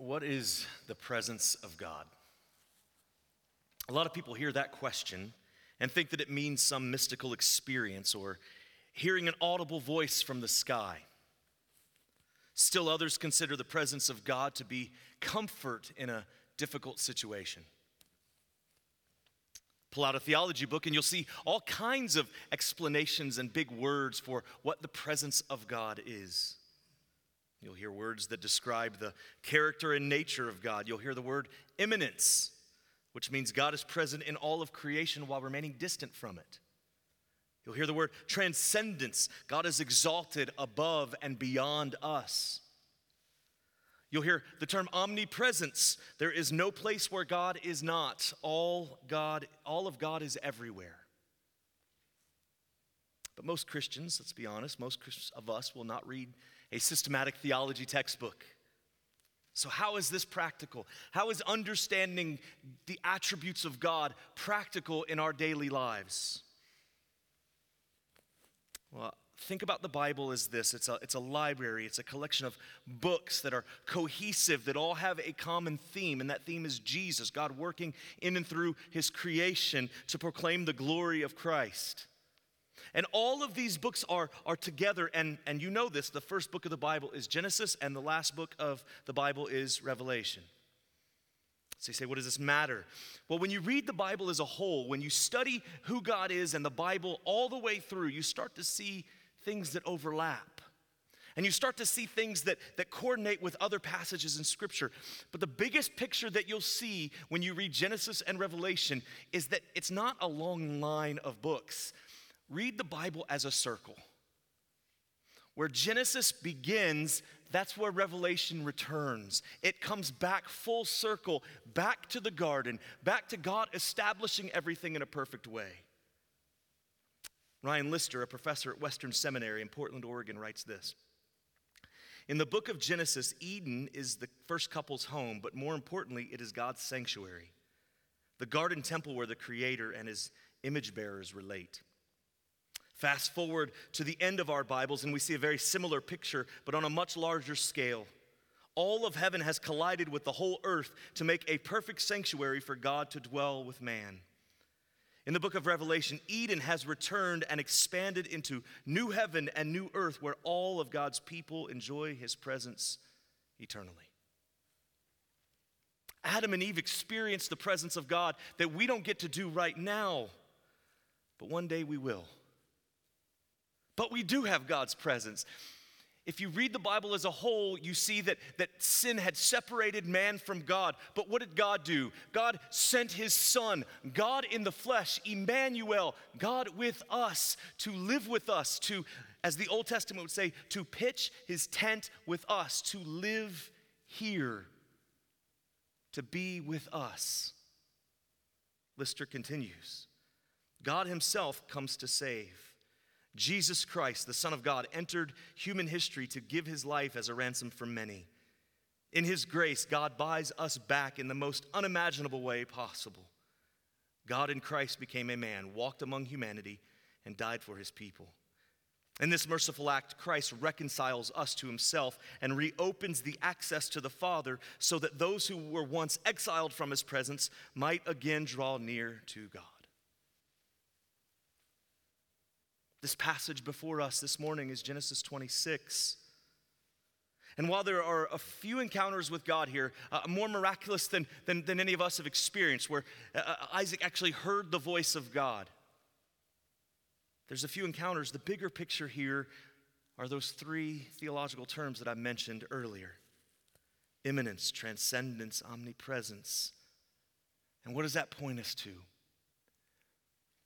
What is the presence of God? A lot of people hear that question and think that it means some mystical experience or hearing an audible voice from the sky. Still, others consider the presence of God to be comfort in a difficult situation. Pull out a theology book and you'll see all kinds of explanations and big words for what the presence of God is. You'll hear words that describe the character and nature of God. You'll hear the word immanence, which means God is present in all of creation while remaining distant from it. You'll hear the word transcendence. God is exalted above and beyond us. You'll hear the term omnipresence. There is no place where God is not. All God, all of God is everywhere. But most Christians, let's be honest, most of us will not read a systematic theology textbook. So, how is this practical? How is understanding the attributes of God practical in our daily lives? Well, think about the Bible as this it's a, it's a library, it's a collection of books that are cohesive, that all have a common theme, and that theme is Jesus, God working in and through his creation to proclaim the glory of Christ. And all of these books are, are together, and, and you know this the first book of the Bible is Genesis, and the last book of the Bible is Revelation. So you say, what does this matter? Well, when you read the Bible as a whole, when you study who God is and the Bible all the way through, you start to see things that overlap. And you start to see things that, that coordinate with other passages in Scripture. But the biggest picture that you'll see when you read Genesis and Revelation is that it's not a long line of books. Read the Bible as a circle. Where Genesis begins, that's where Revelation returns. It comes back full circle, back to the garden, back to God establishing everything in a perfect way. Ryan Lister, a professor at Western Seminary in Portland, Oregon, writes this In the book of Genesis, Eden is the first couple's home, but more importantly, it is God's sanctuary, the garden temple where the Creator and his image bearers relate. Fast forward to the end of our Bibles, and we see a very similar picture, but on a much larger scale. All of heaven has collided with the whole earth to make a perfect sanctuary for God to dwell with man. In the book of Revelation, Eden has returned and expanded into new heaven and new earth where all of God's people enjoy his presence eternally. Adam and Eve experienced the presence of God that we don't get to do right now, but one day we will. But we do have God's presence. If you read the Bible as a whole, you see that, that sin had separated man from God. But what did God do? God sent his son, God in the flesh, Emmanuel, God with us, to live with us, to, as the Old Testament would say, to pitch his tent with us, to live here, to be with us. Lister continues God himself comes to save. Jesus Christ, the Son of God, entered human history to give his life as a ransom for many. In his grace, God buys us back in the most unimaginable way possible. God in Christ became a man, walked among humanity, and died for his people. In this merciful act, Christ reconciles us to himself and reopens the access to the Father so that those who were once exiled from his presence might again draw near to God. This passage before us this morning is Genesis 26. And while there are a few encounters with God here, uh, more miraculous than, than, than, any of us have experienced, where uh, uh, Isaac actually heard the voice of God, there's a few encounters. The bigger picture here are those three theological terms that I mentioned earlier immanence, transcendence, omnipresence. And what does that point us to?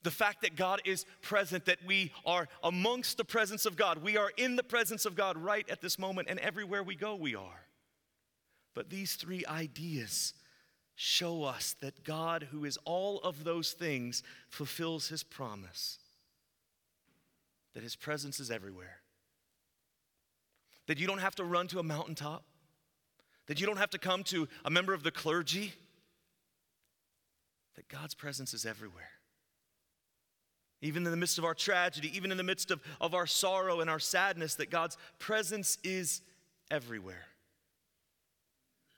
The fact that God is present, that we are amongst the presence of God. We are in the presence of God right at this moment, and everywhere we go, we are. But these three ideas show us that God, who is all of those things, fulfills his promise that his presence is everywhere. That you don't have to run to a mountaintop, that you don't have to come to a member of the clergy, that God's presence is everywhere even in the midst of our tragedy, even in the midst of, of our sorrow and our sadness, that God's presence is everywhere.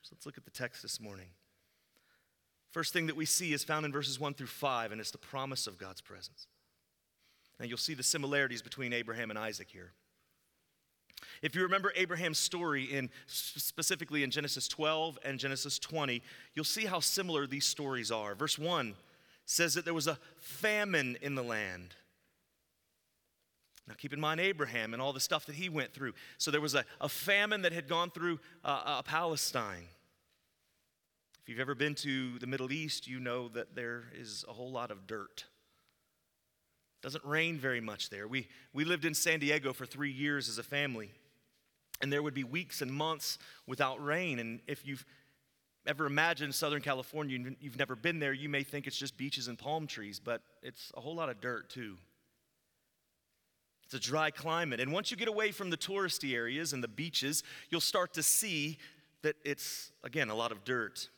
So let's look at the text this morning. First thing that we see is found in verses 1 through 5, and it's the promise of God's presence. And you'll see the similarities between Abraham and Isaac here. If you remember Abraham's story in specifically in Genesis 12 and Genesis 20, you'll see how similar these stories are. Verse 1 says that there was a famine in the land. Now, keep in mind Abraham and all the stuff that he went through. So, there was a, a famine that had gone through uh, uh, Palestine. If you've ever been to the Middle East, you know that there is a whole lot of dirt. It doesn't rain very much there. We, we lived in San Diego for three years as a family, and there would be weeks and months without rain. And if you've ever imagined Southern California, you've never been there, you may think it's just beaches and palm trees, but it's a whole lot of dirt too. It's a dry climate. And once you get away from the touristy areas and the beaches, you'll start to see that it's, again, a lot of dirt.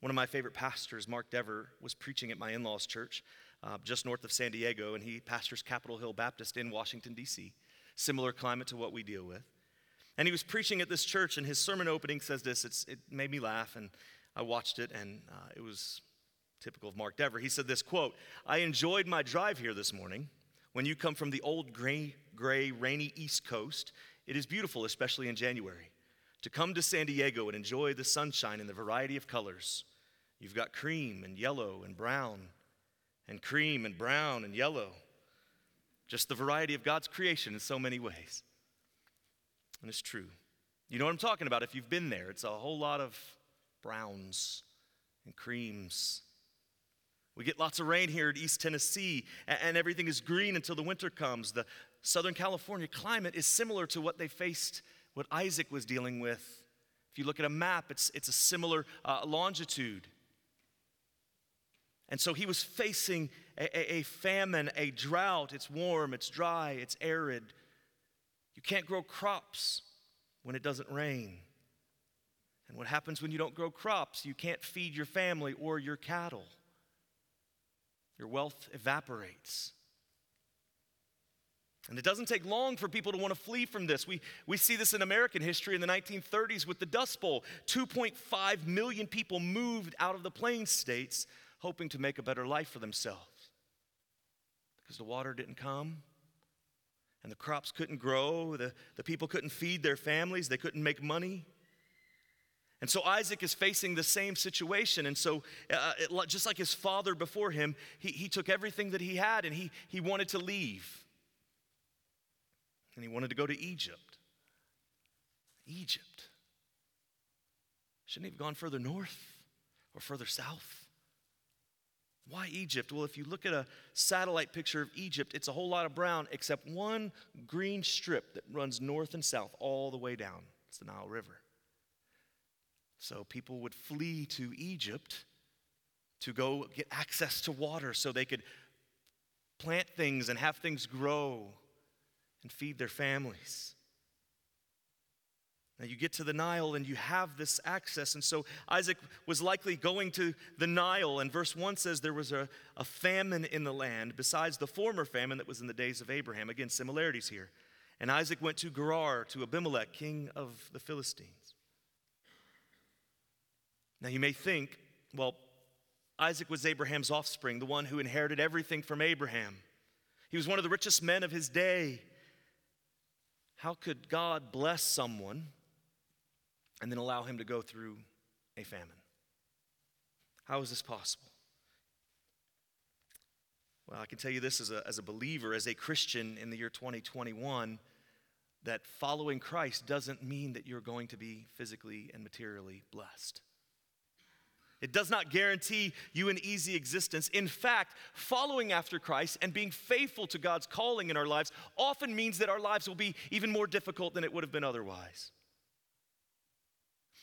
One of my favorite pastors, Mark Dever, was preaching at my in law's church uh, just north of San Diego, and he pastors Capitol Hill Baptist in Washington, D.C., similar climate to what we deal with. And he was preaching at this church, and his sermon opening says this. it made me laugh, and I watched it, and uh, it was typical of Mark Dever. He said this quote, I enjoyed my drive here this morning. When you come from the old gray, gray, rainy East Coast, it is beautiful, especially in January, to come to San Diego and enjoy the sunshine and the variety of colors. You've got cream and yellow and brown, and cream and brown and yellow. Just the variety of God's creation in so many ways. And it's true. You know what I'm talking about if you've been there. It's a whole lot of browns and creams we get lots of rain here in East Tennessee, and everything is green until the winter comes. The Southern California climate is similar to what they faced, what Isaac was dealing with. If you look at a map, it's, it's a similar uh, longitude. And so he was facing a, a, a famine, a drought. It's warm, it's dry, it's arid. You can't grow crops when it doesn't rain. And what happens when you don't grow crops? You can't feed your family or your cattle. Your wealth evaporates. And it doesn't take long for people to want to flee from this. We, we see this in American history in the 1930s with the Dust Bowl. 2.5 million people moved out of the plain states hoping to make a better life for themselves because the water didn't come and the crops couldn't grow, the, the people couldn't feed their families, they couldn't make money. And so Isaac is facing the same situation. And so, uh, it, just like his father before him, he, he took everything that he had and he, he wanted to leave. And he wanted to go to Egypt. Egypt. Shouldn't he have gone further north or further south? Why Egypt? Well, if you look at a satellite picture of Egypt, it's a whole lot of brown except one green strip that runs north and south all the way down. It's the Nile River. So people would flee to Egypt to go get access to water so they could plant things and have things grow and feed their families. Now you get to the Nile and you have this access. And so Isaac was likely going to the Nile. And verse 1 says there was a, a famine in the land besides the former famine that was in the days of Abraham. Again, similarities here. And Isaac went to Gerar, to Abimelech, king of the Philistines. Now, you may think, well, Isaac was Abraham's offspring, the one who inherited everything from Abraham. He was one of the richest men of his day. How could God bless someone and then allow him to go through a famine? How is this possible? Well, I can tell you this as a, as a believer, as a Christian in the year 2021, that following Christ doesn't mean that you're going to be physically and materially blessed. It does not guarantee you an easy existence. In fact, following after Christ and being faithful to God's calling in our lives often means that our lives will be even more difficult than it would have been otherwise.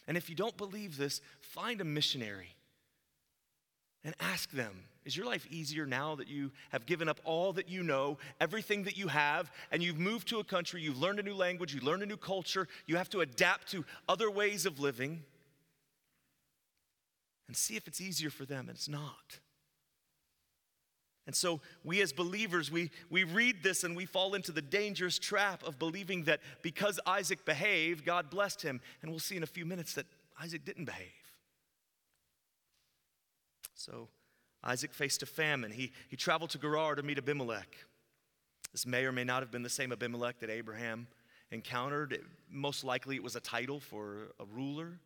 And if you don't believe this, find a missionary and ask them Is your life easier now that you have given up all that you know, everything that you have, and you've moved to a country, you've learned a new language, you learned a new culture, you have to adapt to other ways of living? and see if it's easier for them. And it's not. And so, we as believers, we, we read this and we fall into the dangerous trap of believing that because Isaac behaved, God blessed him. And we'll see in a few minutes that Isaac didn't behave. So Isaac faced a famine. He, he traveled to Gerar to meet Abimelech. This may or may not have been the same Abimelech that Abraham encountered. It, most likely it was a title for a ruler.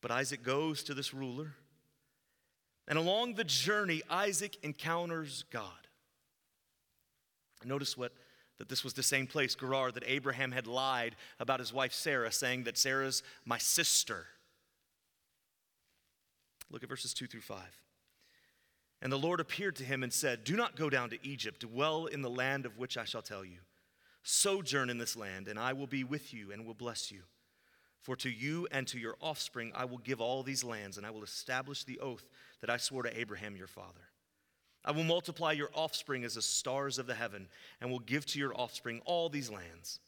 But Isaac goes to this ruler. And along the journey, Isaac encounters God. Notice what that this was the same place, Gerar, that Abraham had lied about his wife Sarah, saying that Sarah's my sister. Look at verses 2 through 5. And the Lord appeared to him and said, Do not go down to Egypt, dwell in the land of which I shall tell you. Sojourn in this land, and I will be with you and will bless you. For to you and to your offspring I will give all these lands, and I will establish the oath that I swore to Abraham your father. I will multiply your offspring as the stars of the heaven, and will give to your offspring all these lands.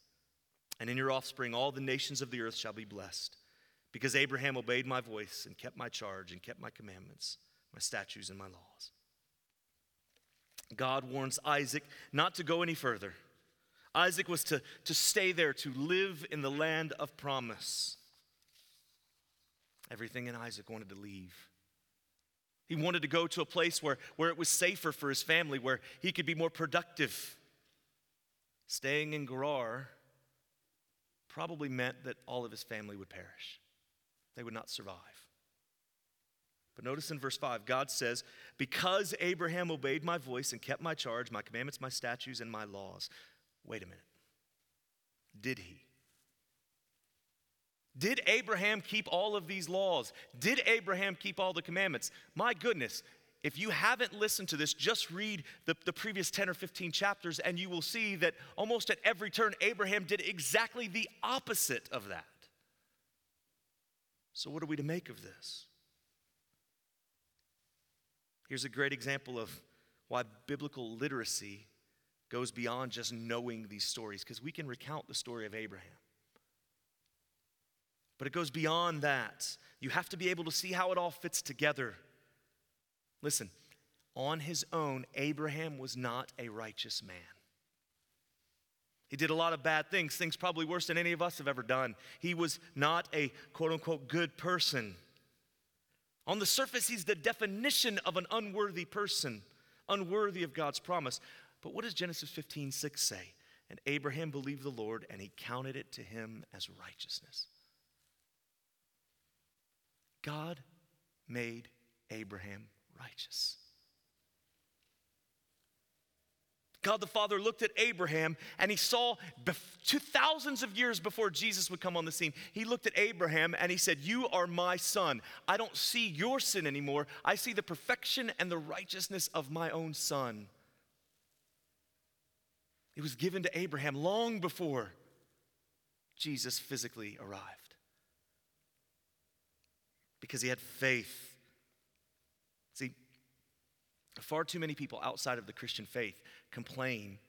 And in your offspring all the nations of the earth shall be blessed, because Abraham obeyed my voice and kept my charge and kept my commandments, my statutes, and my laws. God warns Isaac not to go any further. Isaac was to, to stay there, to live in the land of promise. Everything in Isaac wanted to leave. He wanted to go to a place where, where it was safer for his family, where he could be more productive. Staying in Gerar probably meant that all of his family would perish, they would not survive. But notice in verse 5, God says, Because Abraham obeyed my voice and kept my charge, my commandments, my statutes, and my laws. Wait a minute. Did he? Did Abraham keep all of these laws? Did Abraham keep all the commandments? My goodness, if you haven't listened to this, just read the, the previous 10 or 15 chapters, and you will see that almost at every turn, Abraham did exactly the opposite of that. So, what are we to make of this? Here's a great example of why biblical literacy goes beyond just knowing these stories, because we can recount the story of Abraham. But it goes beyond that. You have to be able to see how it all fits together. Listen, on his own, Abraham was not a righteous man. He did a lot of bad things, things probably worse than any of us have ever done. He was not a quote unquote good person. On the surface, he's the definition of an unworthy person, unworthy of God's promise. But what does Genesis 15 6 say? And Abraham believed the Lord, and he counted it to him as righteousness. God made Abraham righteous. God the Father looked at Abraham and he saw two thousands of years before Jesus would come on the scene. He looked at Abraham and he said, You are my son. I don't see your sin anymore. I see the perfection and the righteousness of my own son. It was given to Abraham long before Jesus physically arrived because he had faith. See, far too many people outside of the Christian faith complain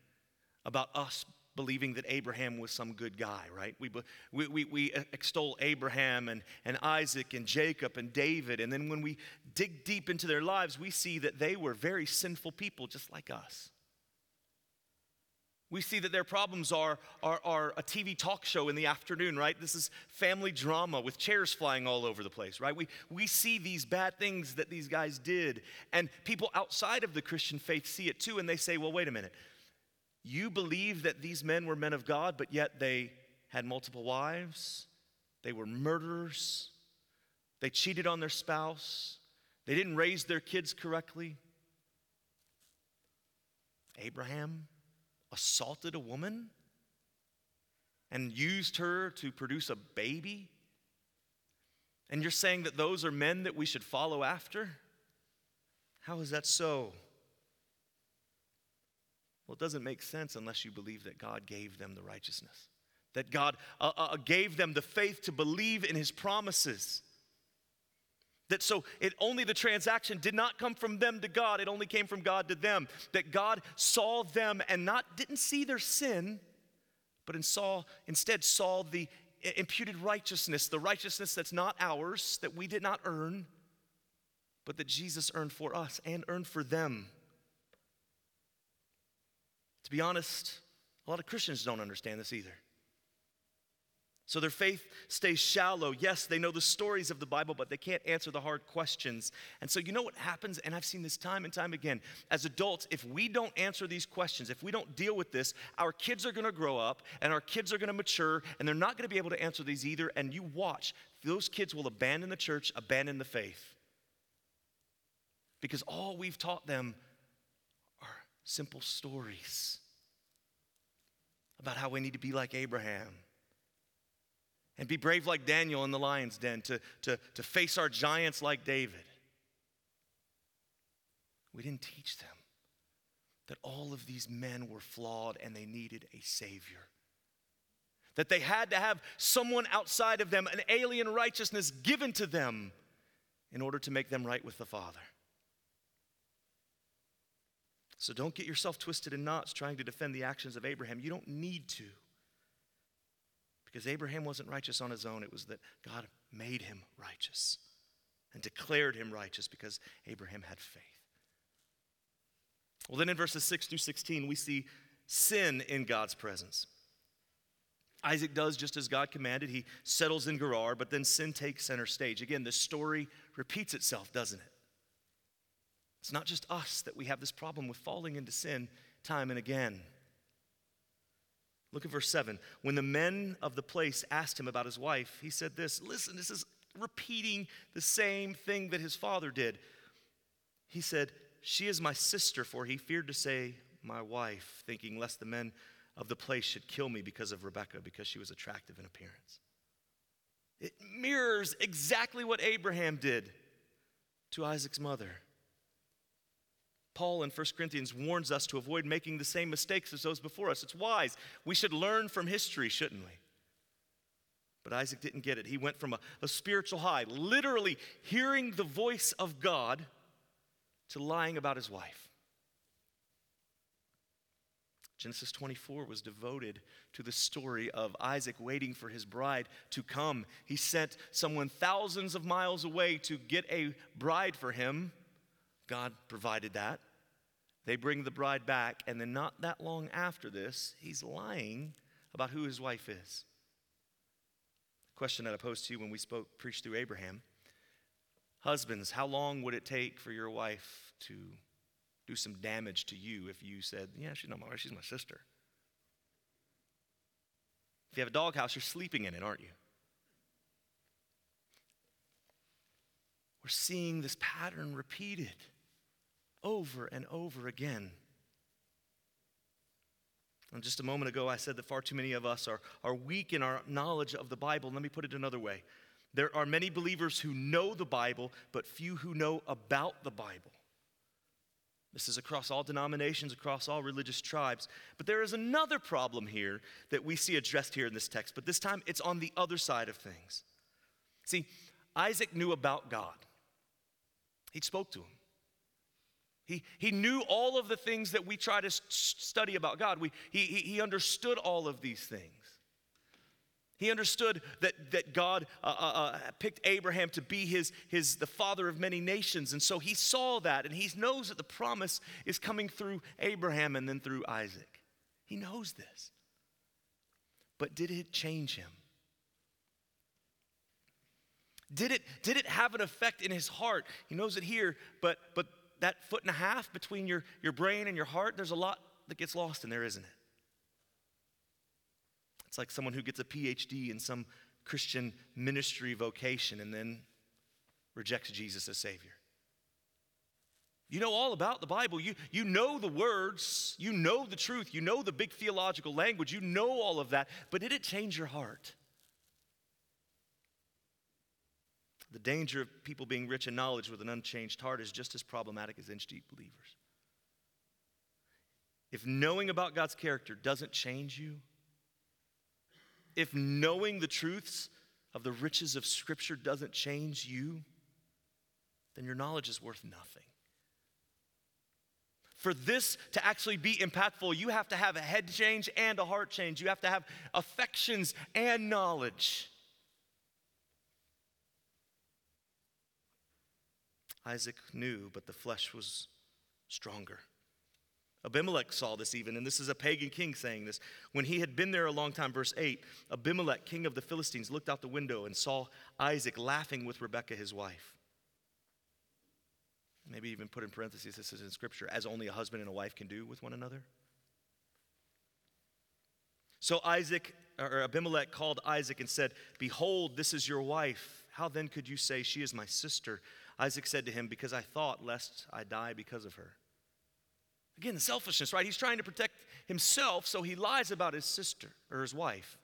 about us believing that Abraham was some good guy, right? We, we, we, we extol Abraham and, and Isaac and Jacob and David, and then when we dig deep into their lives, we see that they were very sinful people just like us. We see that their problems are, are, are, a TV talk show in the afternoon, right? This is family drama with chairs flying all over the place, right? We, we see these bad things that these guys did. And people outside of the Christian faith see it too, and they say, well, wait a minute. You believe that these men were men of God, but yet they had multiple wives, they were murderers, they cheated on their spouse, they didn't raise their kids correctly. Abraham assaulted a woman and used her to produce a baby? And you're saying that those are men that we should follow after? How is that so? Well, it doesn't make sense unless you believe that God gave them the righteousness, that God uh, uh, gave them the faith to believe in his promises. That so it only the transaction did not come from them to God, it only came from God to them. That God saw them and not didn't see their sin, but in saw, instead saw the imputed righteousness, the righteousness that's not ours, that we did not earn, but that Jesus earned for us and earned for them. To be honest, a lot of Christians don't understand this either. So their faith stays shallow. Yes, they know the stories of the Bible, but they can't answer the hard questions. And so, you know what happens? And I've seen this time and time again. As adults, if we don't answer these questions, if we don't deal with this, our kids are gonna grow up and our kids are gonna mature and they're not gonna be able to answer these either. And you watch, those kids will abandon the church, abandon the faith. Because all we've taught them are simple stories about how we need to be like Abraham and be brave like Daniel in the lion's den, to, to, to face our giants like David. We didn't teach them that all of these men were flawed and they needed a Savior. That they had to have someone outside of them, an alien righteousness given to them in order to make them right with the Father. So don't get yourself twisted in knots trying to defend the actions of Abraham. You don't need to. Because Abraham wasn't righteous on his own, it was that God made him righteous and declared him righteous because Abraham had faith. Well, then in verses 6 through 16, we see sin in God's presence. Isaac does just as God commanded. He settles in Gerar, but then sin takes center stage. Again, the story repeats itself, doesn't it? It's not just us that we have this problem with falling into sin time and again. Look at verse 7. When the men of the place asked him about his wife, he said this Listen, this is repeating the same thing that his father did. He said, She is my sister, for he feared to say, My wife, thinking lest the men of the place should kill me because of Rebekah, because she was attractive in appearance. It mirrors exactly what Abraham did to Isaac's mother. Paul in 1 Corinthians warns us to avoid making the same mistakes as those before us. It's wise. We should learn from history, shouldn't we? But Isaac didn't get it. He went from a, a spiritual high, literally hearing the voice of God, to lying about his wife. Genesis 24 was devoted to the story of Isaac waiting for his bride to come. He sent someone thousands of miles away to get a bride for him. God provided that. They bring the bride back, and then not that long after this, he's lying about who his wife is. question that I posed to you when we spoke, preached through Abraham. Husbands, how long would it take for your wife to do some damage to you if you said, Yeah, she's not my wife, she's my sister? If you have a doghouse, you're sleeping in it, aren't you? We're seeing this pattern repeated over and over again. And just a moment ago, I said that far too many of us are, are weak in our knowledge of the Bible. Let me put it another way there are many believers who know the Bible, but few who know about the Bible. This is across all denominations, across all religious tribes. But there is another problem here that we see addressed here in this text, but this time it's on the other side of things. See, Isaac knew about God, he spoke to him. He, he knew all of the things that we try to study about God. We, he, he understood all of these things. He understood that, that God uh, uh, uh, picked Abraham to be his, his, the father of many nations. And so he saw that, and he knows that the promise is coming through Abraham and then through Isaac. He knows this. But did it change him? Did it, did it have an effect in his heart? He knows it here, but, but that foot and a half between your, your brain and your heart, there's a lot that gets lost in there, isn't it? It's like someone who gets a PhD in some Christian ministry vocation and then rejects Jesus as Savior. You know all about the Bible. You, you know the words. You know the truth. You know the big theological language. You know all of that. But did it change your heart? The danger of people being rich in knowledge with an unchanged heart is just as problematic as inch deep believers. If knowing about God's character doesn't change you, if knowing the truths of the riches of Scripture doesn't change you, then your knowledge is worth nothing. For this to actually be impactful, you have to have a head change and a heart change. You have to have affections and knowledge. Isaac knew, but the flesh was stronger. Abimelech saw this even, and this is a pagan king saying this. When he had been there a long time, verse 8, Abimelech, king of the Philistines, looked out the window and saw Isaac laughing with Rebekah, his wife. Maybe even put in parentheses, this is in scripture, as only a husband and a wife can do with one another. So Isaac, or Abimelech called Isaac and said, Behold, this is your wife. How then could you say, She is my sister? Isaac said to him, Because I thought, lest I die because of her. Again, selfishness, right? He's trying to protect himself, so he lies about his sister or his wife.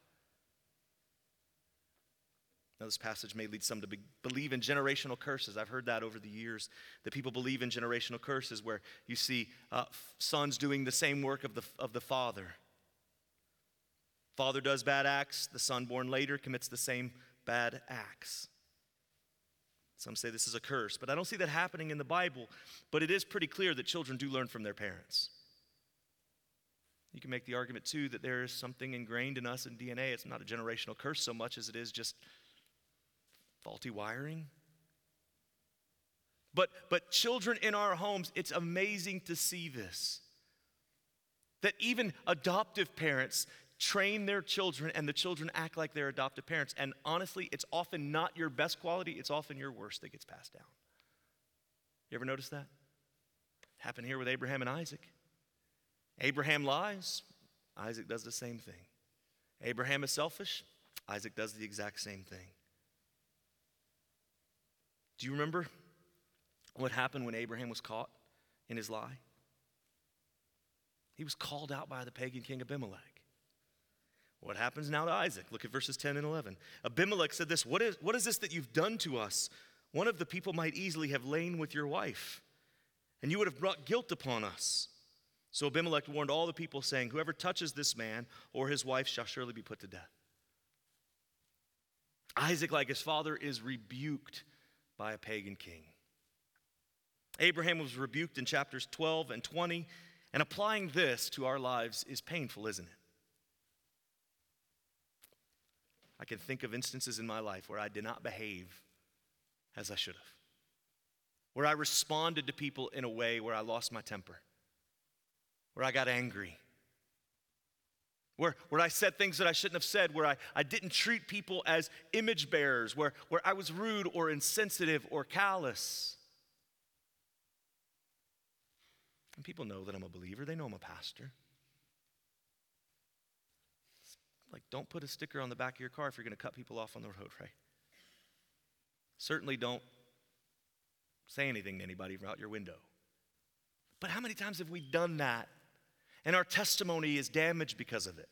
Now, this passage may lead some to be, believe in generational curses. I've heard that over the years, that people believe in generational curses where you see uh, sons doing the same work of the, of the father. Father does bad acts, the son born later commits the same bad acts. Some say this is a curse, but I don't see that happening in the Bible. But it is pretty clear that children do learn from their parents. You can make the argument, too, that there is something ingrained in us in DNA. It's not a generational curse so much as it is just faulty wiring. But, but children in our homes, it's amazing to see this. That even adoptive parents train their children and the children act like their adoptive parents. And honestly, it's often not your best quality, it's often your worst that gets passed down. You ever notice that? Happened here with Abraham and Isaac. Abraham lies, Isaac does the same thing. Abraham is selfish, Isaac does the exact same thing. Do you remember what happened when Abraham was caught in his lie? He was called out by the pagan king Abimelech. What happens now to Isaac? Look at verses 10 and 11. Abimelech said this what is, what is this that you've done to us? One of the people might easily have lain with your wife, and you would have brought guilt upon us. So Abimelech warned all the people, saying, Whoever touches this man or his wife shall surely be put to death. Isaac, like his father, is rebuked by a pagan king. Abraham was rebuked in chapters 12 and 20, and applying this to our lives is painful, isn't it? I can think of instances in my life where I did not behave as I should have, where I responded to people in a way where I lost my temper, where I got angry, where, where I said things that I shouldn't have said, where I, I didn't treat people as image bearers, where, where I was rude or insensitive or callous. And people know that I'm a believer, they know I'm a pastor. Like, don't put a sticker on the back of your car if you're going to cut people off on the road, right? Certainly don't say anything to anybody from out your window. But how many times have we done that and our testimony is damaged because of it?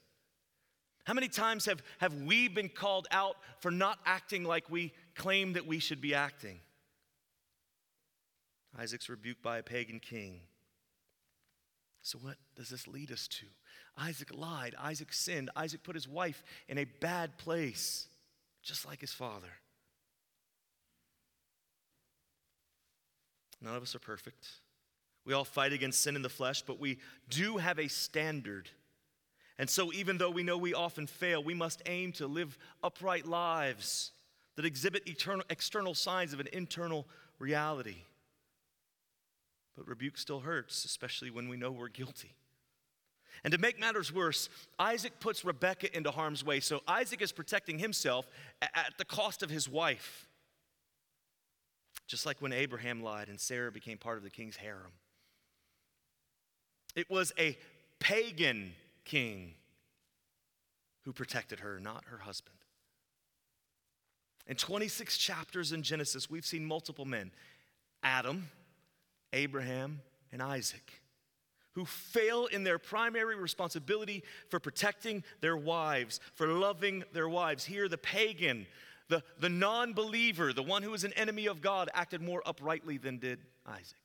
How many times have, have we been called out for not acting like we claim that we should be acting? Isaac's rebuked by a pagan king. So, what does this lead us to? Isaac lied. Isaac sinned. Isaac put his wife in a bad place, just like his father. None of us are perfect. We all fight against sin in the flesh, but we do have a standard. And so, even though we know we often fail, we must aim to live upright lives that exhibit eternal, external signs of an internal reality. But rebuke still hurts, especially when we know we're guilty. And to make matters worse, Isaac puts Rebekah into harm's way. So Isaac is protecting himself at the cost of his wife. Just like when Abraham lied and Sarah became part of the king's harem. It was a pagan king who protected her, not her husband. In 26 chapters in Genesis, we've seen multiple men Adam, Abraham, and Isaac who fail in their primary responsibility for protecting their wives, for loving their wives. Here, the pagan, the, the non believer, the one who is an enemy of God, acted more uprightly than did Isaac.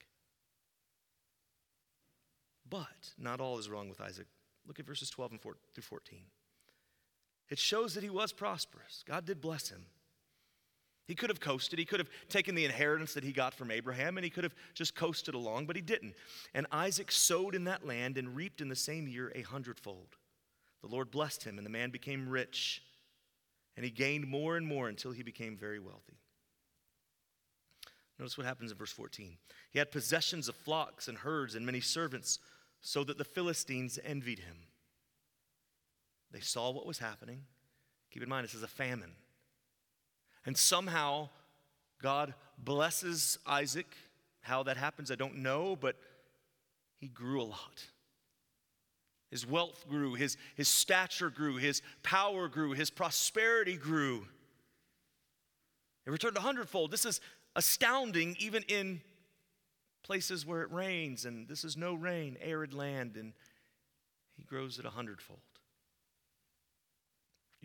But not all is wrong with Isaac. Look at verses 12 and 4, through 14. It shows that he was prosperous. God did bless him. He could have coasted. He could have taken the inheritance that he got from Abraham and he could have just coasted along, but he didn't. And Isaac sowed in that land and reaped in the same year a hundredfold. The Lord blessed him, and the man became rich, and he gained more and more until he became very wealthy. Notice what happens in verse 14. He had possessions of flocks and herds and many servants, so that the Philistines envied him. They saw what was happening. Keep in mind, this is a famine. And somehow, God blesses Isaac. How that happens, I don't know, but he grew a lot. His wealth grew, his, his stature grew, his power grew, his prosperity grew. It returned a hundredfold. This is astounding, even in places where it rains, and this is no rain, arid land, and he grows it a hundredfold.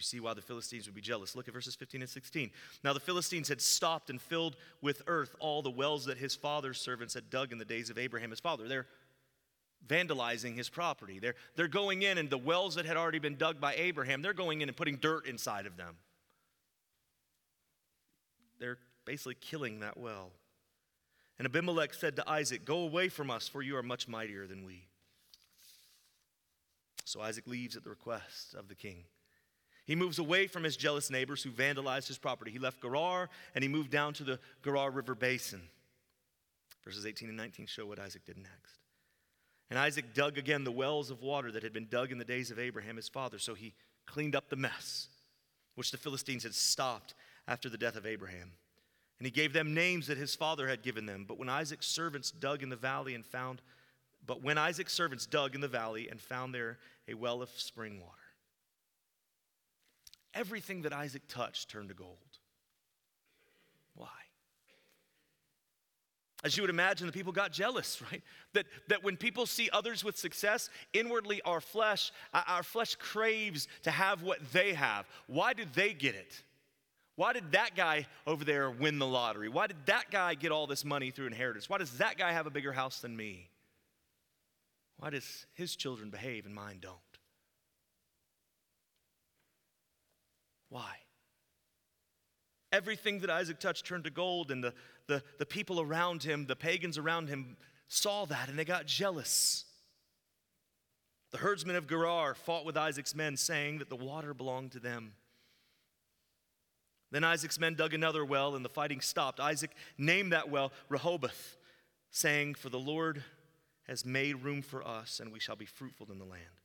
You see why the Philistines would be jealous. Look at verses 15 and 16. Now the Philistines had stopped and filled with earth all the wells that his father's servants had dug in the days of Abraham, his father. They're vandalizing his property. They're, they're going in, and the wells that had already been dug by Abraham, they're going in and putting dirt inside of them. They're basically killing that well. And Abimelech said to Isaac, Go away from us, for you are much mightier than we. So Isaac leaves at the request of the king. He moves away from his jealous neighbors who vandalized his property. He left Gerar and he moved down to the Gerar River basin. Verses 18 and 19 show what Isaac did next. And Isaac dug again the wells of water that had been dug in the days of Abraham his father. So he cleaned up the mess, which the Philistines had stopped after the death of Abraham. And he gave them names that his father had given them. But when Isaac's servants dug in the valley and found, but when Isaac's servants dug in the valley and found there a well of spring water, everything that Isaac touched turned to gold. Why? As you would imagine, the people got jealous, right? That, that when people see others with success, inwardly our flesh, uh, our flesh craves to have what they have. Why did they get it? Why did that guy over there win the lottery? Why did that guy get all this money through inheritance? Why does that guy have a bigger house than me? Why does his children behave and mine don't? Why? Everything that Isaac touched turned to gold, and the, the, the people around him, the pagans around him, saw that and they got jealous. The herdsmen of Gerar fought with Isaac's men, saying that the water belonged to them. Then Isaac's men dug another well, and the fighting stopped. Isaac named that well Rehoboth, saying, For the Lord has made room for us, and we shall be fruitful in the land.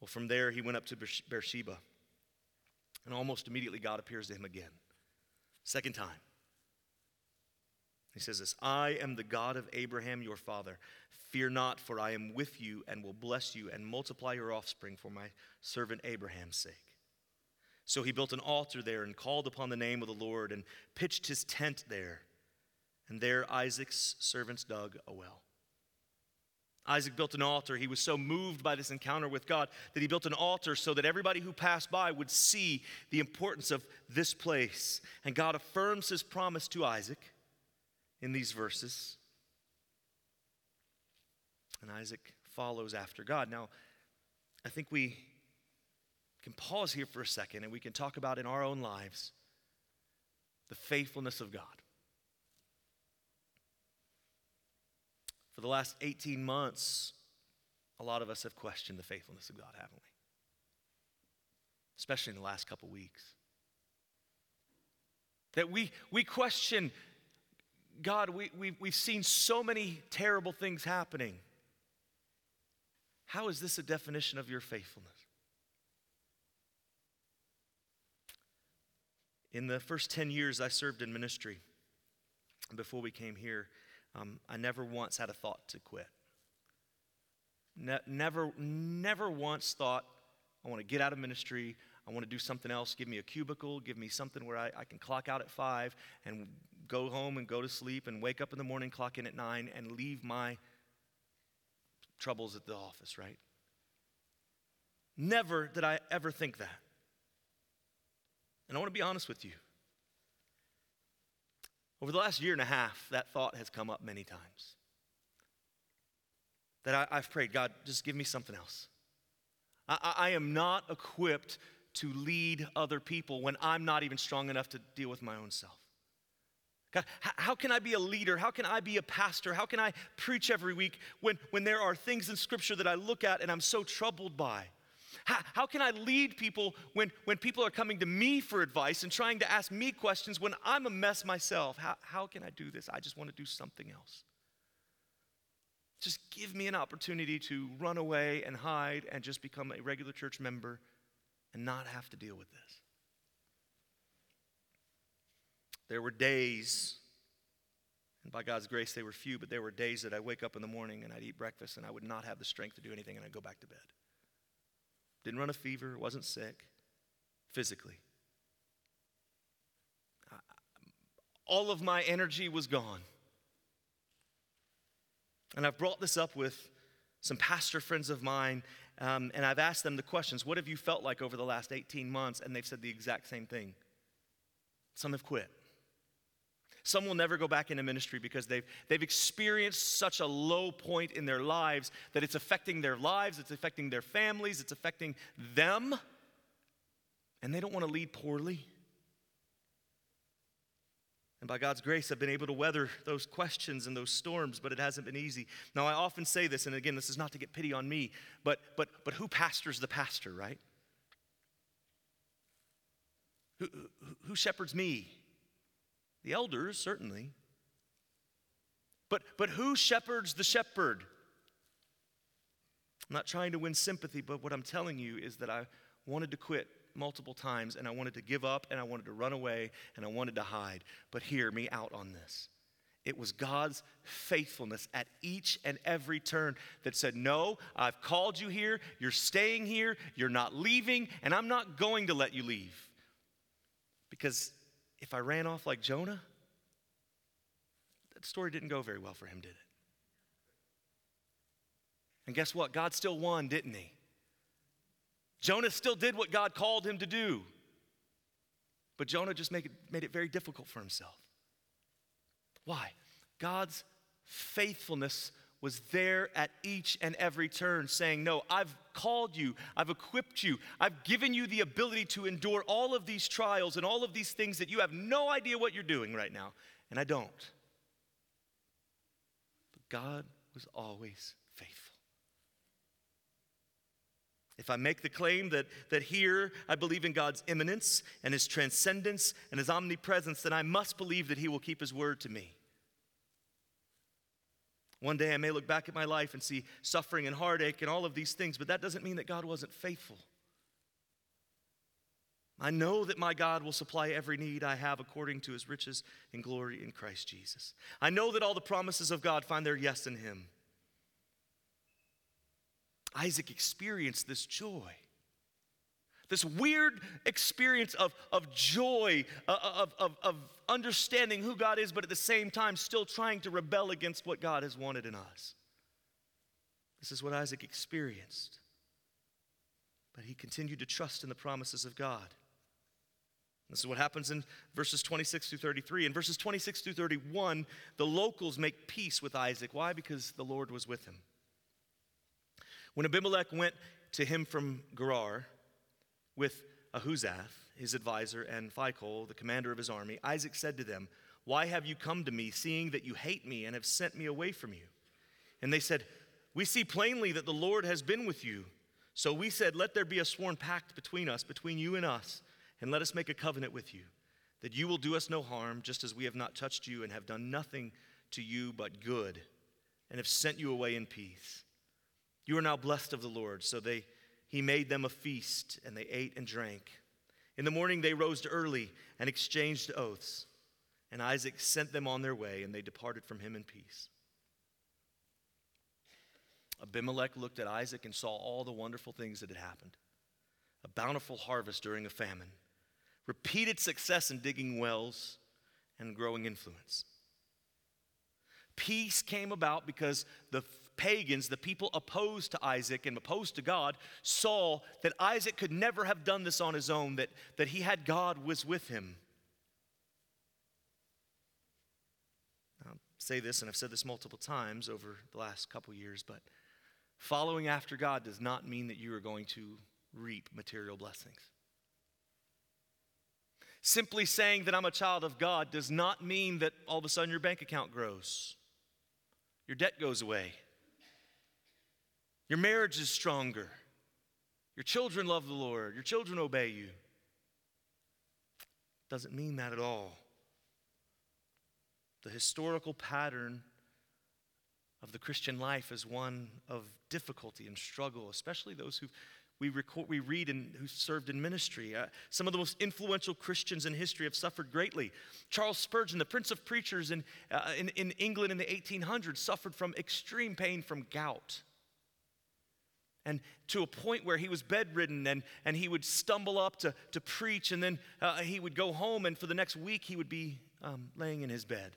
Well, from there he went up to Beersheba. And almost immediately, God appears to him again. Second time. He says this I am the God of Abraham your father. Fear not, for I am with you and will bless you and multiply your offspring for my servant Abraham's sake. So he built an altar there and called upon the name of the Lord and pitched his tent there. And there Isaac's servants dug a well. Isaac built an altar. He was so moved by this encounter with God that he built an altar so that everybody who passed by would see the importance of this place. And God affirms his promise to Isaac in these verses. And Isaac follows after God. Now, I think we can pause here for a second and we can talk about in our own lives the faithfulness of God. For the last 18 months, a lot of us have questioned the faithfulness of God, haven't we? Especially in the last couple weeks. That we, we question God, we, we, we've seen so many terrible things happening. How is this a definition of your faithfulness? In the first 10 years I served in ministry, before we came here, um, I never once had a thought to quit. Ne- never, never once thought, I want to get out of ministry. I want to do something else. Give me a cubicle. Give me something where I, I can clock out at five and go home and go to sleep and wake up in the morning, clock in at nine, and leave my troubles at the office, right? Never did I ever think that. And I want to be honest with you. Over the last year and a half, that thought has come up many times. That I, have prayed, God, just give me something else. I, I am not equipped to lead other people when I'm not even strong enough to deal with my own self. God, how can I be a leader? How can I be a pastor? How can I preach every week when, when there are things in Scripture that I look at and I'm so troubled by? How, how can I lead people when, when people are coming to me for advice and trying to ask me questions when I'm a mess myself? How, how can I do this? I just want to do something else. Just give me an opportunity to run away and hide and just become a regular church member and not have to deal with this. There were days, and by God's grace they were few, but there were days that I'd wake up in the morning and I'd eat breakfast and I would not have the strength to do anything and I'd go back to bed. Didn't run a fever, wasn't sick physically. All of my energy was gone. And I've brought this up with some pastor friends of mine, um, and I've asked them the questions What have you felt like over the last 18 months? And they've said the exact same thing. Some have quit. Some will never go back into ministry because they've, they've experienced such a low point in their lives that it's affecting their lives, it's affecting their families, it's affecting them, and they don't want to lead poorly. And by God's grace, I've been able to weather those questions and those storms, but it hasn't been easy. Now, I often say this, and again, this is not to get pity on me, but, but, but who pastors the pastor, right? Who, who, who shepherds me? The elders, certainly. But, but who shepherds the shepherd? I'm not trying to win sympathy, but what I'm telling you is that I wanted to quit multiple times and I wanted to give up and I wanted to run away and I wanted to hide. But hear me out on this. It was God's faithfulness at each and every turn that said, No, I've called you here. You're staying here. You're not leaving, and I'm not going to let you leave. Because if I ran off like Jonah, that story didn't go very well for him, did it? And guess what? God still won, didn't he? Jonah still did what God called him to do. But Jonah just made it, made it very difficult for himself. Why? God's faithfulness was there at each and every turn, saying, No, I've called you, I've equipped you, I've given you the ability to endure all of these trials and all of these things that you have no idea what you're doing right now, and I don't. But God was always faithful. If I make the claim that, that here I believe in God's immanence and his transcendence and his omnipresence, then I must believe that he will keep his word to me. One day I may look back at my life and see suffering and heartache and all of these things, but that doesn't mean that God wasn't faithful. I know that my God will supply every need I have according to his riches and glory in Christ Jesus. I know that all the promises of God find their yes in him. Isaac experienced this joy. This weird experience of, of joy, uh, uh, of, of, of understanding who God is, but at the same time still trying to rebel against what God has wanted in us. This is what Isaac experienced. But he continued to trust in the promises of God. This is what happens in verses 26 through 33. In verses 26 through 31, the locals make peace with Isaac. Why? Because the Lord was with him. When Abimelech went to him from Gerar with Ahuzath, his advisor, and Phicol, the commander of his army, Isaac said to them, Why have you come to me, seeing that you hate me and have sent me away from you? And they said, We see plainly that the Lord has been with you. So we said, Let there be a sworn pact between us, between you and us, and let us make a covenant with you, that you will do us no harm, just as we have not touched you and have done nothing to you but good, and have sent you away in peace. You are now blessed of the Lord. So they, he made them a feast, and they ate and drank. In the morning they rose early and exchanged oaths. And Isaac sent them on their way, and they departed from him in peace. Abimelech looked at Isaac and saw all the wonderful things that had happened a bountiful harvest during a famine, repeated success in digging wells, and growing influence. Peace came about because the pagans, the people opposed to Isaac and opposed to God, saw that Isaac could never have done this on his own, that, that he had God was with him. I'll say this, and I've said this multiple times over the last couple years, but following after God does not mean that you are going to reap material blessings. Simply saying that I'm a child of God does not mean that all of a sudden your bank account grows, your debt goes away. Your marriage is stronger. Your children love the Lord. Your children obey you. Doesn't mean that at all. The historical pattern of the Christian life is one of difficulty and struggle, especially those who we, record, we read and who served in ministry. Uh, some of the most influential Christians in history have suffered greatly. Charles Spurgeon, the Prince of Preachers in, uh, in, in England in the 1800s, suffered from extreme pain from gout. And to a point where he was bedridden and, and he would stumble up to, to preach, and then uh, he would go home, and for the next week he would be um, laying in his bed.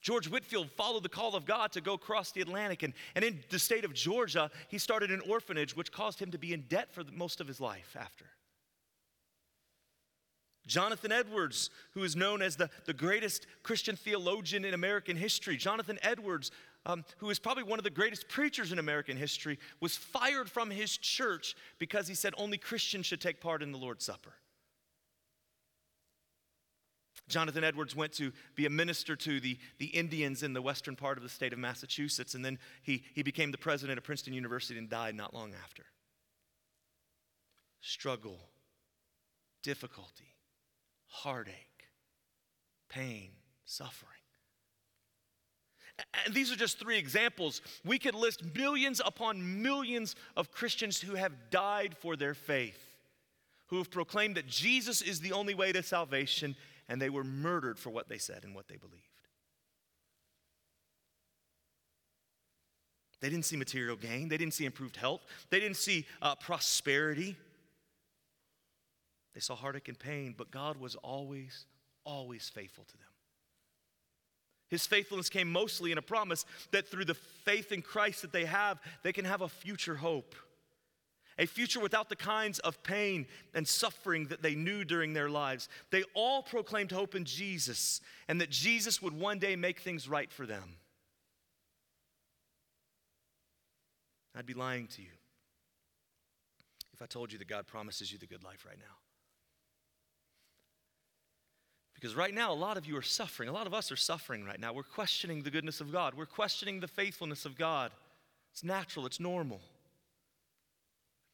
George Whitefield followed the call of God to go across the Atlantic. And, and in the state of Georgia, he started an orphanage, which caused him to be in debt for the, most of his life after. Jonathan Edwards, who is known as the, the greatest Christian theologian in American history, Jonathan Edwards, um, who is probably one of the greatest preachers in American history, was fired from his church because he said only Christians should take part in the Lord's Supper. Jonathan Edwards went to be a minister to the, the Indians in the western part of the state of Massachusetts, and then he, he became the president of Princeton University and died not long after. Struggle, difficulty, heartache, pain, suffering. And these are just three examples. We could list millions upon millions of Christians who have died for their faith, who have proclaimed that Jesus is the only way to salvation and they were murdered for what they said and what they believed. They didn't see material gain, they didn't see improved health, they didn't see uh, prosperity. They saw heartache and pain, but God was always, always faithful to them. His faithfulness came mostly in a promise that through the faith in Christ that they have, they can have a future hope a future without the kinds of pain and suffering that they knew during their lives. They all proclaimed hope in Jesus and that Jesus would one day make things right for them. I'd be lying to you if I told you that God promises you the good life right now. Because right now, a lot of you are suffering. A lot of us are suffering right now. We're questioning the goodness of God, we're questioning the faithfulness of God. It's natural, it's normal.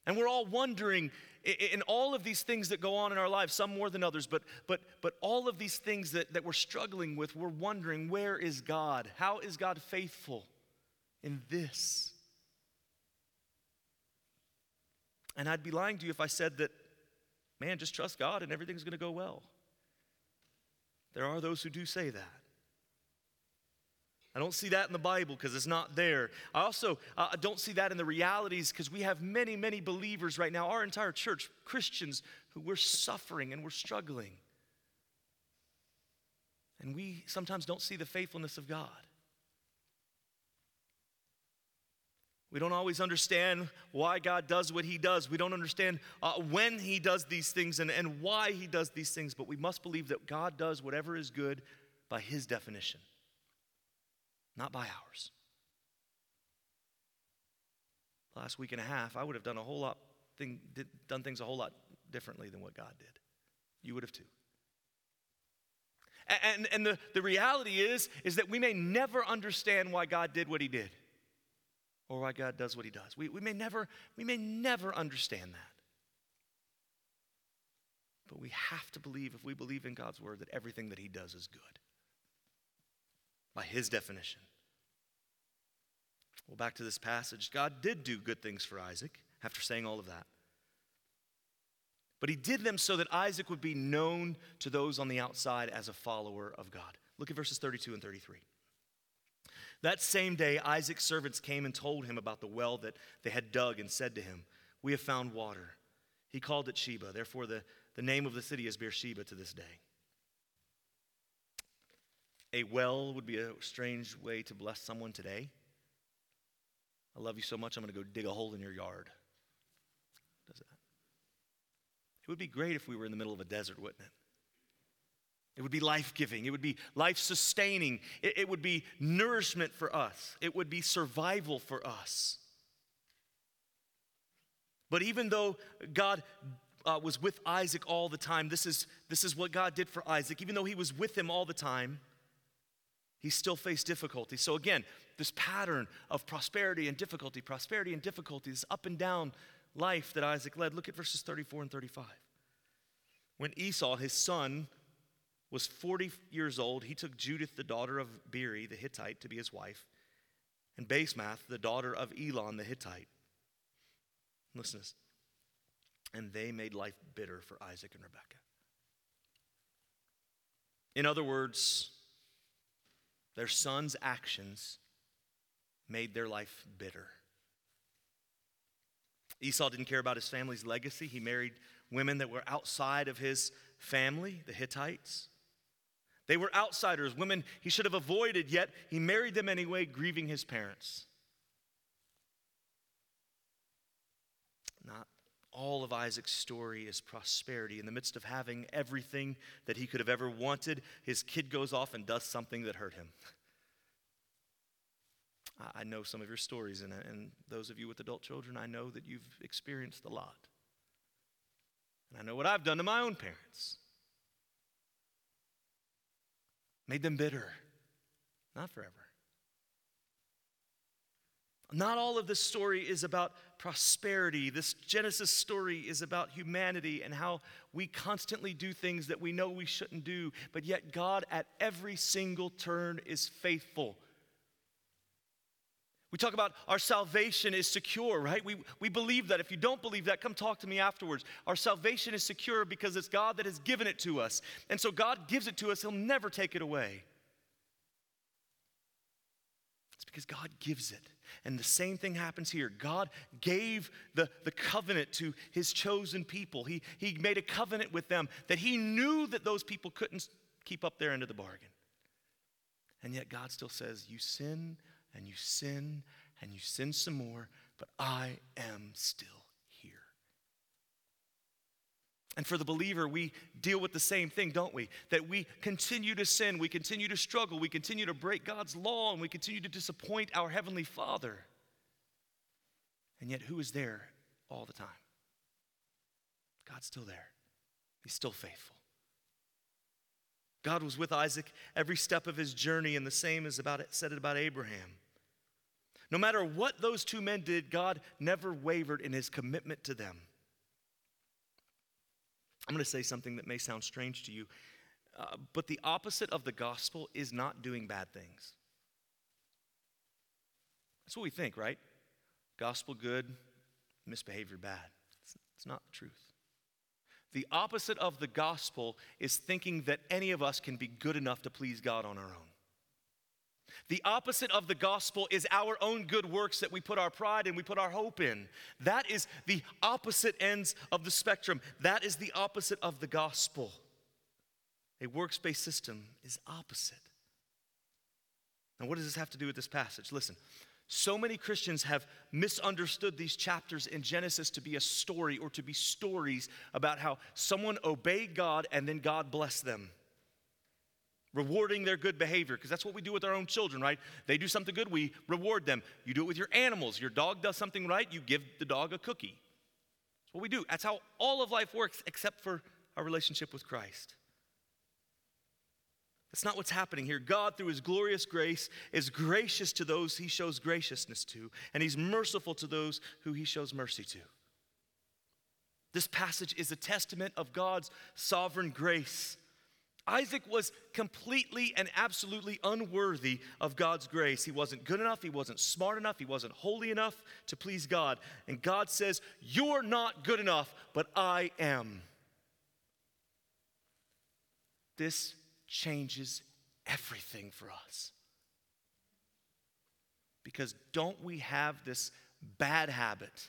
And we're all wondering in all of these things that go on in our lives, some more than others, but, but, but all of these things that, that we're struggling with, we're wondering where is God? How is God faithful in this? And I'd be lying to you if I said that, man, just trust God and everything's going to go well. There are those who do say that. I don't see that in the Bible because it's not there. I also uh, don't see that in the realities because we have many, many believers right now, our entire church, Christians, who we're suffering and we're struggling. And we sometimes don't see the faithfulness of God. We don't always understand why God does what He does. We don't understand uh, when He does these things and, and why He does these things, but we must believe that God does whatever is good by His definition not by ours. Last week and a half, I would have done a whole lot, thing, did, done things a whole lot differently than what God did. You would have too. And, and the, the reality is, is that we may never understand why God did what he did or why God does what he does. We, we, may never, we may never understand that. But we have to believe, if we believe in God's word, that everything that he does is good by his definition. Well, back to this passage. God did do good things for Isaac after saying all of that. But he did them so that Isaac would be known to those on the outside as a follower of God. Look at verses 32 and 33. That same day, Isaac's servants came and told him about the well that they had dug and said to him, We have found water. He called it Sheba. Therefore, the, the name of the city is Beersheba to this day. A well would be a strange way to bless someone today. I love you so much, I'm going to go dig a hole in your yard. Does that? It would be great if we were in the middle of a desert, wouldn't it? It would be life giving. It would be life sustaining. It, it, would be nourishment for us. It would be survival for us. But even though God uh, was with Isaac all the time, this is, this is what God did for Isaac. Even though he was with him all the time, he still faced difficulty. So, again, this pattern of prosperity and difficulty, prosperity and difficulty, this up and down life that Isaac led. Look at verses 34 and 35. When Esau, his son, was 40 years old, he took Judith, the daughter of Beeri the Hittite, to be his wife. and Basemath, the daughter of Elon the Hittite. Listen to this. And they made life bitter for Isaac and Rebekah. In other words, their son's actions made their life bitter. Esau didn't care about his family's legacy. He married women that were outside of his family, the Hittites. They were outsiders, women he should have avoided, yet he married them anyway, grieving his parents. Not all of Isaac's story is prosperity. In the midst of having everything that he could have ever wanted, his kid goes off and does something that hurt him. I know some of your stories, and, and those of you with adult children, I know that you've experienced a lot. And I know what I've done to my own parents made them bitter. Not forever. Not all of this story is about prosperity. This Genesis story is about humanity and how we constantly do things that we know we shouldn't do, but yet God at every single turn is faithful. We talk about our salvation is secure, right? We, we believe that. If you don't believe that, come talk to me afterwards. Our salvation is secure because it's God that has given it to us. And so God gives it to us, He'll never take it away. It's because God gives it. And the same thing happens here. God gave the, the covenant to his chosen people. He, he made a covenant with them that he knew that those people couldn't keep up their end of the bargain. And yet God still says, You sin and you sin and you sin some more, but I am still here. And for the believer, we deal with the same thing, don't we? That we continue to sin, we continue to struggle, we continue to break God's law, and we continue to disappoint our Heavenly Father. And yet, who is there all the time? God's still there, He's still faithful. God was with Isaac every step of his journey, and the same is about said it about Abraham. No matter what those two men did, God never wavered in his commitment to them. I'm going to say something that may sound strange to you, uh, but the opposite of the gospel is not doing bad things. That's what we think, right? Gospel good, misbehavior bad. It's, it's not the truth. The opposite of the gospel is thinking that any of us can be good enough to please God on our own. The opposite of the gospel is our own good works that we put our pride and we put our hope in. That is the opposite ends of the spectrum. That is the opposite of the gospel. A works based system is opposite. Now, what does this have to do with this passage? Listen, so many Christians have misunderstood these chapters in Genesis to be a story or to be stories about how someone obeyed God and then God blessed them rewarding their good behavior, because that's what we do with our own children, right? They do something good, we reward them. You do it with your animals. Your dog does something right, you give the dog a cookie. That's what we do. That's how all of life works, except for our relationship with Christ. That's not what's happening here. God, through His glorious grace, is gracious to those He shows graciousness to, and He's merciful to those who He shows mercy to. This passage is a testament of God's sovereign grace Isaac was completely and absolutely unworthy of God's grace. He wasn't good enough, he wasn't smart enough, he wasn't holy enough to please God. And God says, You're not good enough, but I am. This changes everything for us. Because don't we have this bad habit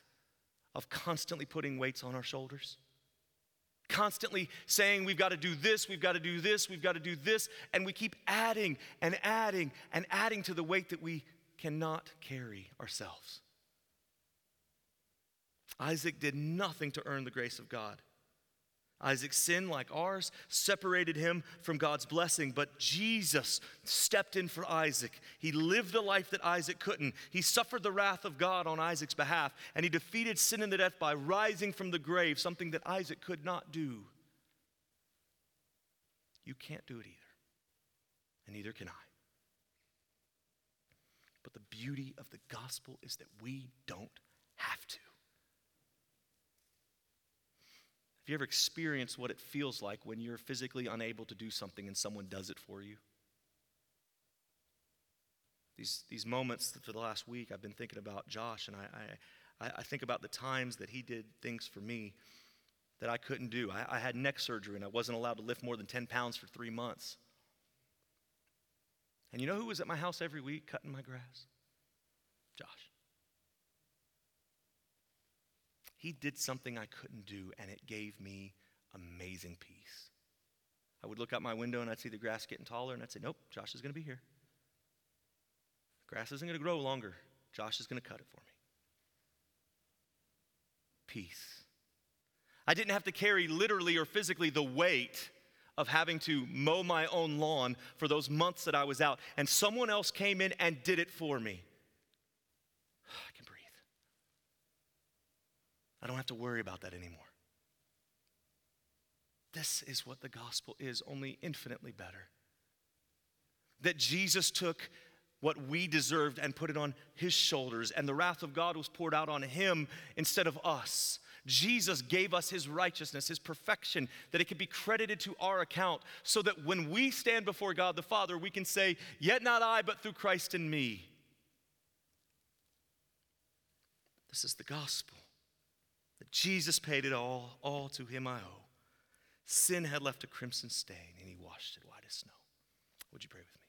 of constantly putting weights on our shoulders? constantly saying we've got to do this, we've got to do this, we've got to do this, and we keep adding and adding and adding to the weight that we cannot carry ourselves. Isaac did nothing to earn the grace of God. Isaac's sin, like ours, separated him from God's blessing, but Jesus stepped in for Isaac. He lived the life that Isaac couldn't. He suffered the wrath of God on Isaac's behalf, and he defeated sin and the death by rising from the grave, something that Isaac could not do. You can't do it either, and neither can I. But the beauty of the gospel is that we don't have to. Have you ever experienced what it feels like when you're physically unable to do something and someone does it for you? These, these moments for the last week, I've been thinking about Josh, and I, I, I think about the times that he did things for me that I couldn't do. I, I had neck surgery, and I wasn't allowed to lift more than 10 pounds for three months. And you know who was at my house every week cutting my grass? Josh. He did something I couldn't do, and it gave me amazing peace. I would look out my window and I'd see the grass getting taller, and I'd say, Nope, Josh is going to be here. Grass isn't going to grow longer. Josh is going to cut it for me. Peace. I didn't have to carry literally or physically the weight of having to mow my own lawn for those months that I was out, and someone else came in and did it for me. I can breathe. I don't have to worry about that anymore. This is what the gospel is, only infinitely better. That Jesus took what we deserved and put it on his shoulders, and the wrath of God was poured out on him instead of us. Jesus gave us his righteousness, his perfection, that it could be credited to our account, so that when we stand before God the Father, we can say, Yet not I, but through Christ in me. This is the gospel that Jesus paid it all, all to him I owe. Sin had left a crimson stain, and he washed it white as snow. Would you pray with me?